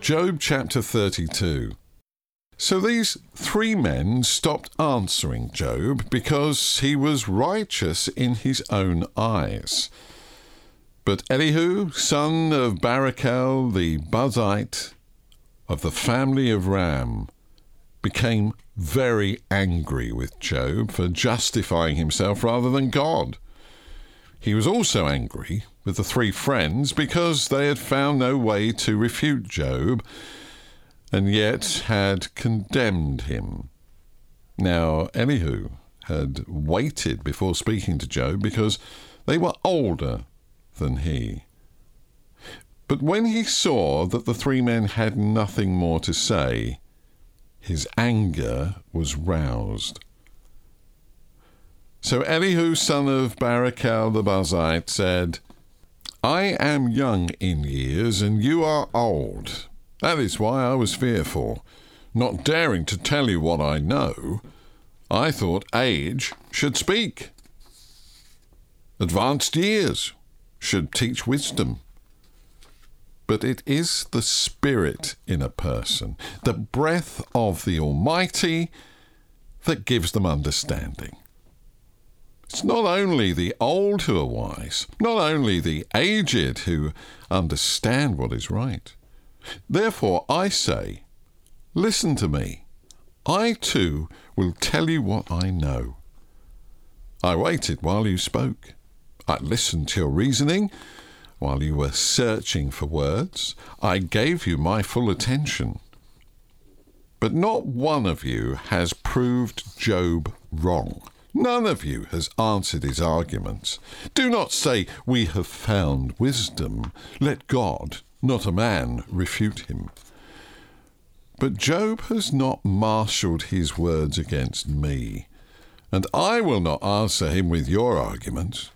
Job chapter 32. So these three men stopped answering Job because he was righteous in his own eyes. But Elihu, son of Barachel the Buzite, of the family of Ram, became very angry with Job for justifying himself rather than God. He was also angry with the three friends because they had found no way to refute Job and yet had condemned him. Now, Elihu had waited before speaking to Job because they were older than he. But when he saw that the three men had nothing more to say, his anger was roused. So Elihu, son of Barachel the Buzite, said, I am young in years, and you are old. That is why I was fearful, not daring to tell you what I know. I thought age should speak. Advanced years should teach wisdom. But it is the spirit in a person, the breath of the Almighty, that gives them understanding. It's not only the old who are wise, not only the aged who understand what is right. Therefore, I say, listen to me. I too will tell you what I know. I waited while you spoke. I listened to your reasoning while you were searching for words. I gave you my full attention. But not one of you has proved Job wrong. None of you has answered his arguments. Do not say, We have found wisdom. Let God, not a man, refute him. But Job has not marshalled his words against me, and I will not answer him with your arguments.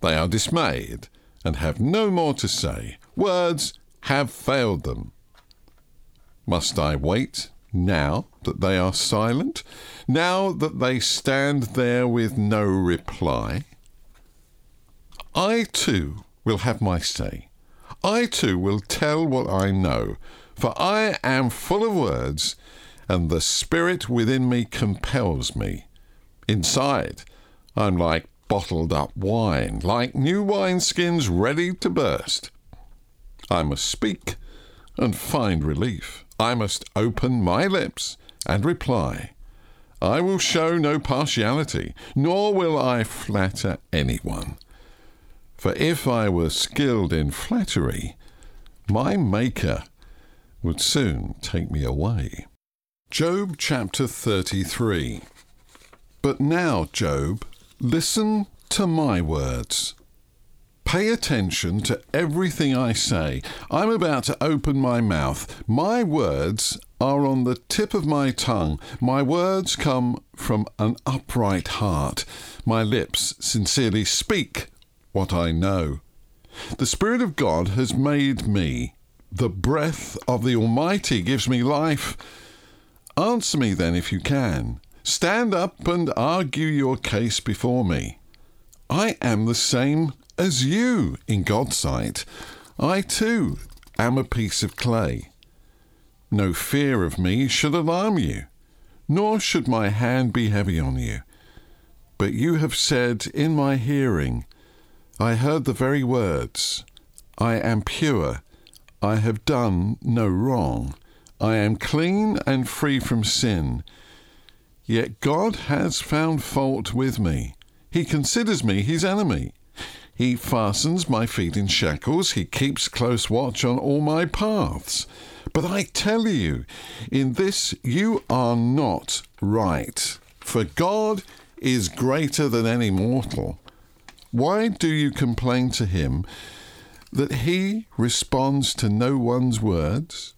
They are dismayed and have no more to say. Words have failed them. Must I wait now that they are silent, now that they stand there with no reply. I too will have my say. I too will tell what I know, for I am full of words, and the spirit within me compels me. Inside, I'm like bottled up wine, like new wineskins ready to burst. I must speak and find relief. I must open my lips and reply. I will show no partiality, nor will I flatter anyone. For if I were skilled in flattery, my Maker would soon take me away. Job chapter 33. But now, Job, listen to my words. Pay attention to everything I say. I'm about to open my mouth. My words are on the tip of my tongue. My words come from an upright heart. My lips sincerely speak what I know. The Spirit of God has made me. The breath of the Almighty gives me life. Answer me then if you can. Stand up and argue your case before me. I am the same as you in God's sight. I too am a piece of clay. No fear of me should alarm you, nor should my hand be heavy on you. But you have said in my hearing, I heard the very words, I am pure, I have done no wrong, I am clean and free from sin. Yet God has found fault with me. He considers me his enemy. He fastens my feet in shackles. He keeps close watch on all my paths. But I tell you, in this you are not right. For God is greater than any mortal. Why do you complain to him that he responds to no one's words?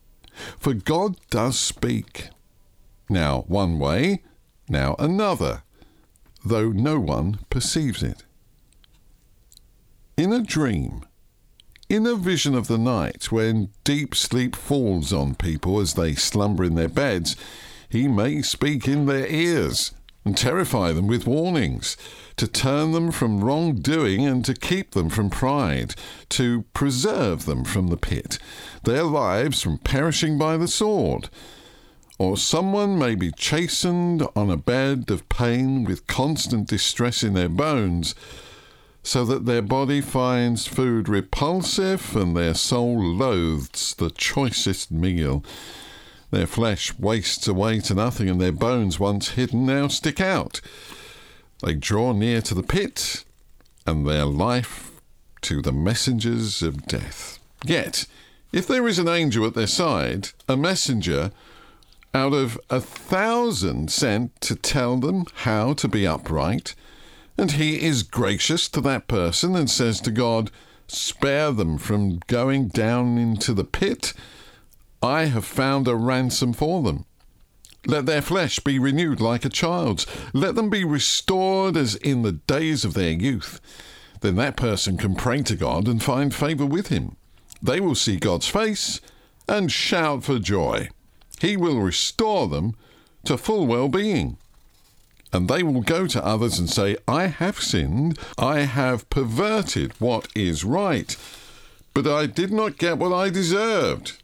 For God does speak. Now one way, now another, though no one perceives it. In a dream, in a vision of the night, when deep sleep falls on people as they slumber in their beds, he may speak in their ears and terrify them with warnings, to turn them from wrongdoing and to keep them from pride, to preserve them from the pit, their lives from perishing by the sword. Or someone may be chastened on a bed of pain with constant distress in their bones, so that their body finds food repulsive and their soul loathes the choicest meal. Their flesh wastes away to nothing, and their bones, once hidden, now stick out. They draw near to the pit, and their life to the messengers of death. Yet, if there is an angel at their side, a messenger out of a thousand sent to tell them how to be upright, and he is gracious to that person and says to God, Spare them from going down into the pit I have found a ransom for them. Let their flesh be renewed like a child's. Let them be restored as in the days of their youth. Then that person can pray to God and find favour with him. They will see God's face and shout for joy. He will restore them to full well being. And they will go to others and say, I have sinned, I have perverted what is right, but I did not get what I deserved.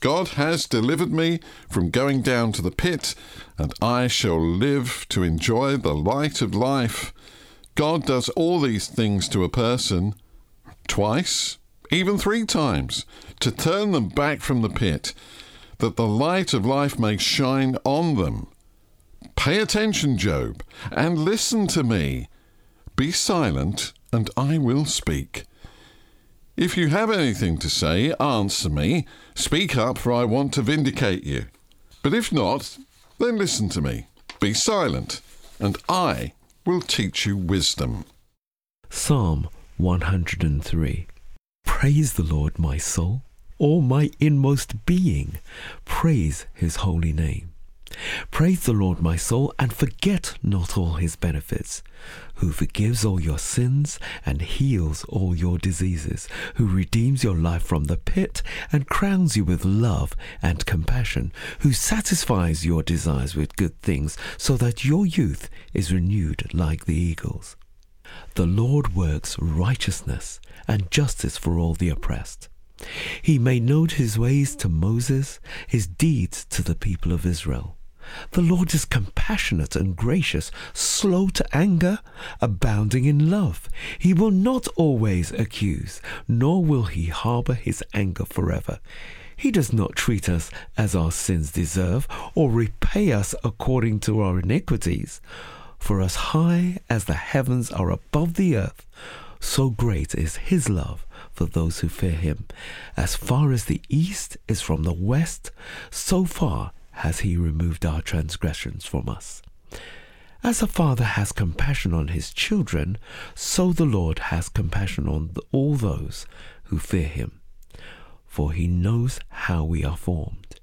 God has delivered me from going down to the pit, and I shall live to enjoy the light of life. God does all these things to a person twice, even three times, to turn them back from the pit, that the light of life may shine on them. Pay attention, Job, and listen to me. Be silent, and I will speak. If you have anything to say, answer me. Speak up, for I want to vindicate you. But if not, then listen to me. Be silent, and I will teach you wisdom. Psalm 103 Praise the Lord, my soul, all my inmost being. Praise his holy name. Praise the Lord, my soul, and forget not all his benefits, who forgives all your sins and heals all your diseases, who redeems your life from the pit and crowns you with love and compassion, who satisfies your desires with good things, so that your youth is renewed like the eagles. The Lord works righteousness and justice for all the oppressed. He made known his ways to Moses, his deeds to the people of Israel. The Lord is compassionate and gracious, slow to anger, abounding in love. He will not always accuse, nor will he harbor his anger forever. He does not treat us as our sins deserve, or repay us according to our iniquities. For as high as the heavens are above the earth, so great is his love for those who fear him. As far as the east is from the west, so far has he removed our transgressions from us. As a father has compassion on his children, so the Lord has compassion on all those who fear him. For he knows how we are formed.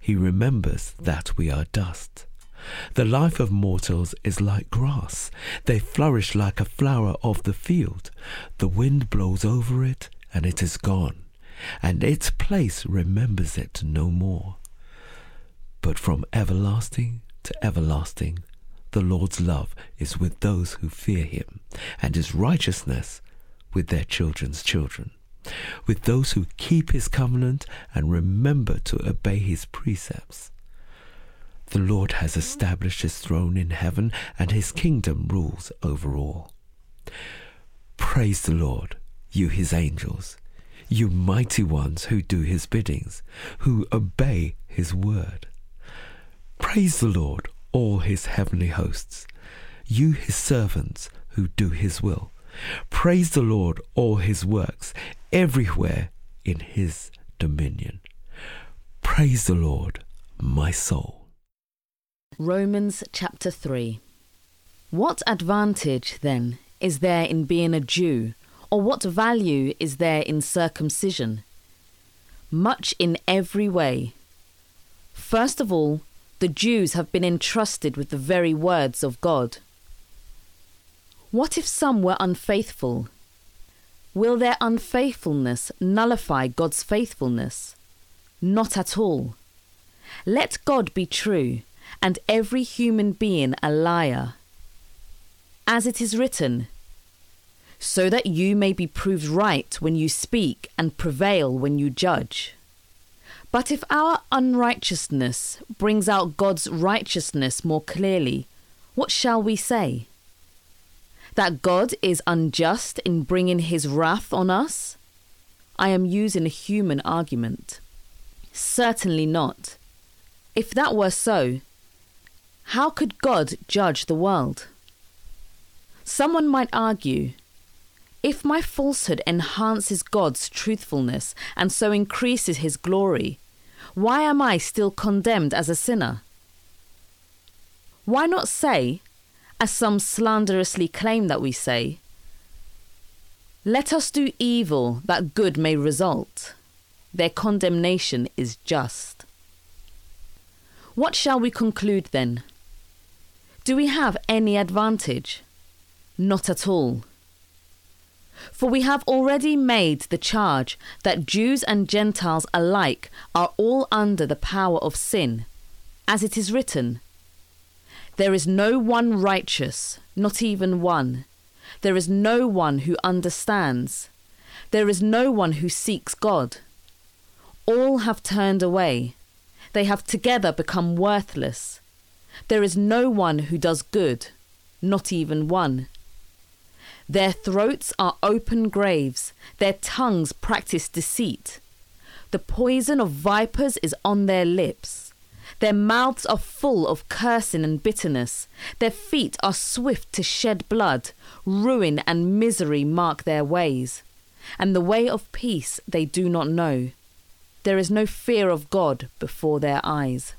He remembers that we are dust. The life of mortals is like grass. They flourish like a flower of the field. The wind blows over it, and it is gone, and its place remembers it no more. But from everlasting to everlasting, the Lord's love is with those who fear him, and his righteousness with their children's children, with those who keep his covenant and remember to obey his precepts. The Lord has established his throne in heaven, and his kingdom rules over all. Praise the Lord, you his angels you mighty ones who do his biddings, who obey his word. Praise the Lord, all his heavenly hosts, you his servants who do his will. Praise the Lord, all his works, everywhere in his dominion. Praise the Lord, my soul. Romans chapter 3. What advantage, then, is there in being a Jew, or what value is there in circumcision? Much in every way. First of all, the Jews have been entrusted with the very words of God. What if some were unfaithful? Will their unfaithfulness nullify God's faithfulness? Not at all. Let God be true, and every human being a liar. As it is written, so that you may be proved right when you speak and prevail when you judge. But if our unrighteousness brings out God's righteousness more clearly, what shall we say? That God is unjust in bringing his wrath on us? I am using a human argument. Certainly not. If that were so, how could God judge the world? Someone might argue if my falsehood enhances God's truthfulness and so increases his glory, why am I still condemned as a sinner? Why not say, as some slanderously claim that we say, let us do evil that good may result? Their condemnation is just. What shall we conclude then? Do we have any advantage? Not at all. For we have already made the charge that Jews and Gentiles alike are all under the power of sin, as it is written There is no one righteous, not even one. There is no one who understands. There is no one who seeks God. All have turned away. They have together become worthless. There is no one who does good, not even one. Their throats are open graves, their tongues practice deceit. The poison of vipers is on their lips. Their mouths are full of cursing and bitterness. Their feet are swift to shed blood. Ruin and misery mark their ways. And the way of peace they do not know. There is no fear of God before their eyes.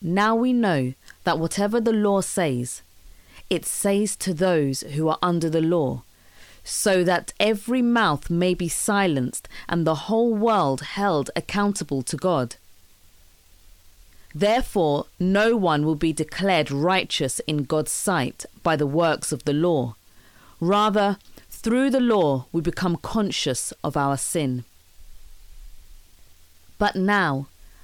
Now we know that whatever the law says, it says to those who are under the law, so that every mouth may be silenced and the whole world held accountable to God. Therefore, no one will be declared righteous in God's sight by the works of the law. Rather, through the law, we become conscious of our sin. But now,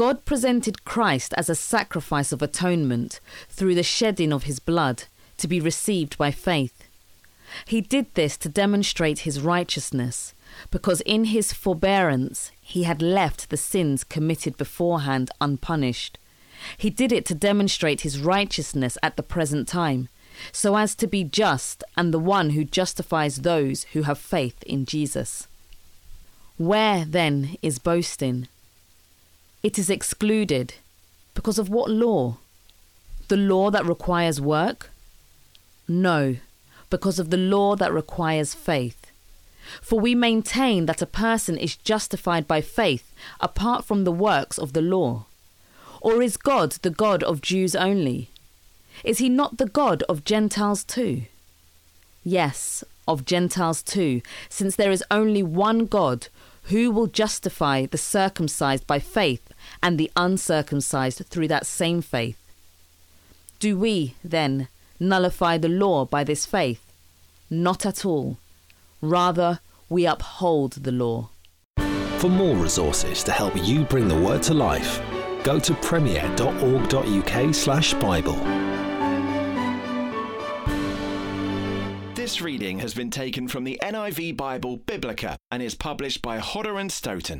God presented Christ as a sacrifice of atonement through the shedding of his blood to be received by faith. He did this to demonstrate his righteousness, because in his forbearance he had left the sins committed beforehand unpunished. He did it to demonstrate his righteousness at the present time, so as to be just and the one who justifies those who have faith in Jesus. Where, then, is boasting? It is excluded. Because of what law? The law that requires work? No, because of the law that requires faith. For we maintain that a person is justified by faith apart from the works of the law. Or is God the God of Jews only? Is he not the God of Gentiles too? Yes, of Gentiles too, since there is only one God who will justify the circumcised by faith and the uncircumcised through that same faith. Do we, then, nullify the law by this faith? Not at all. Rather, we uphold the law. For more resources to help you bring the word to life, go to premier.org.uk/slash Bible. This reading has been taken from the NIV Bible Biblica and is published by Hodder and Stoughton.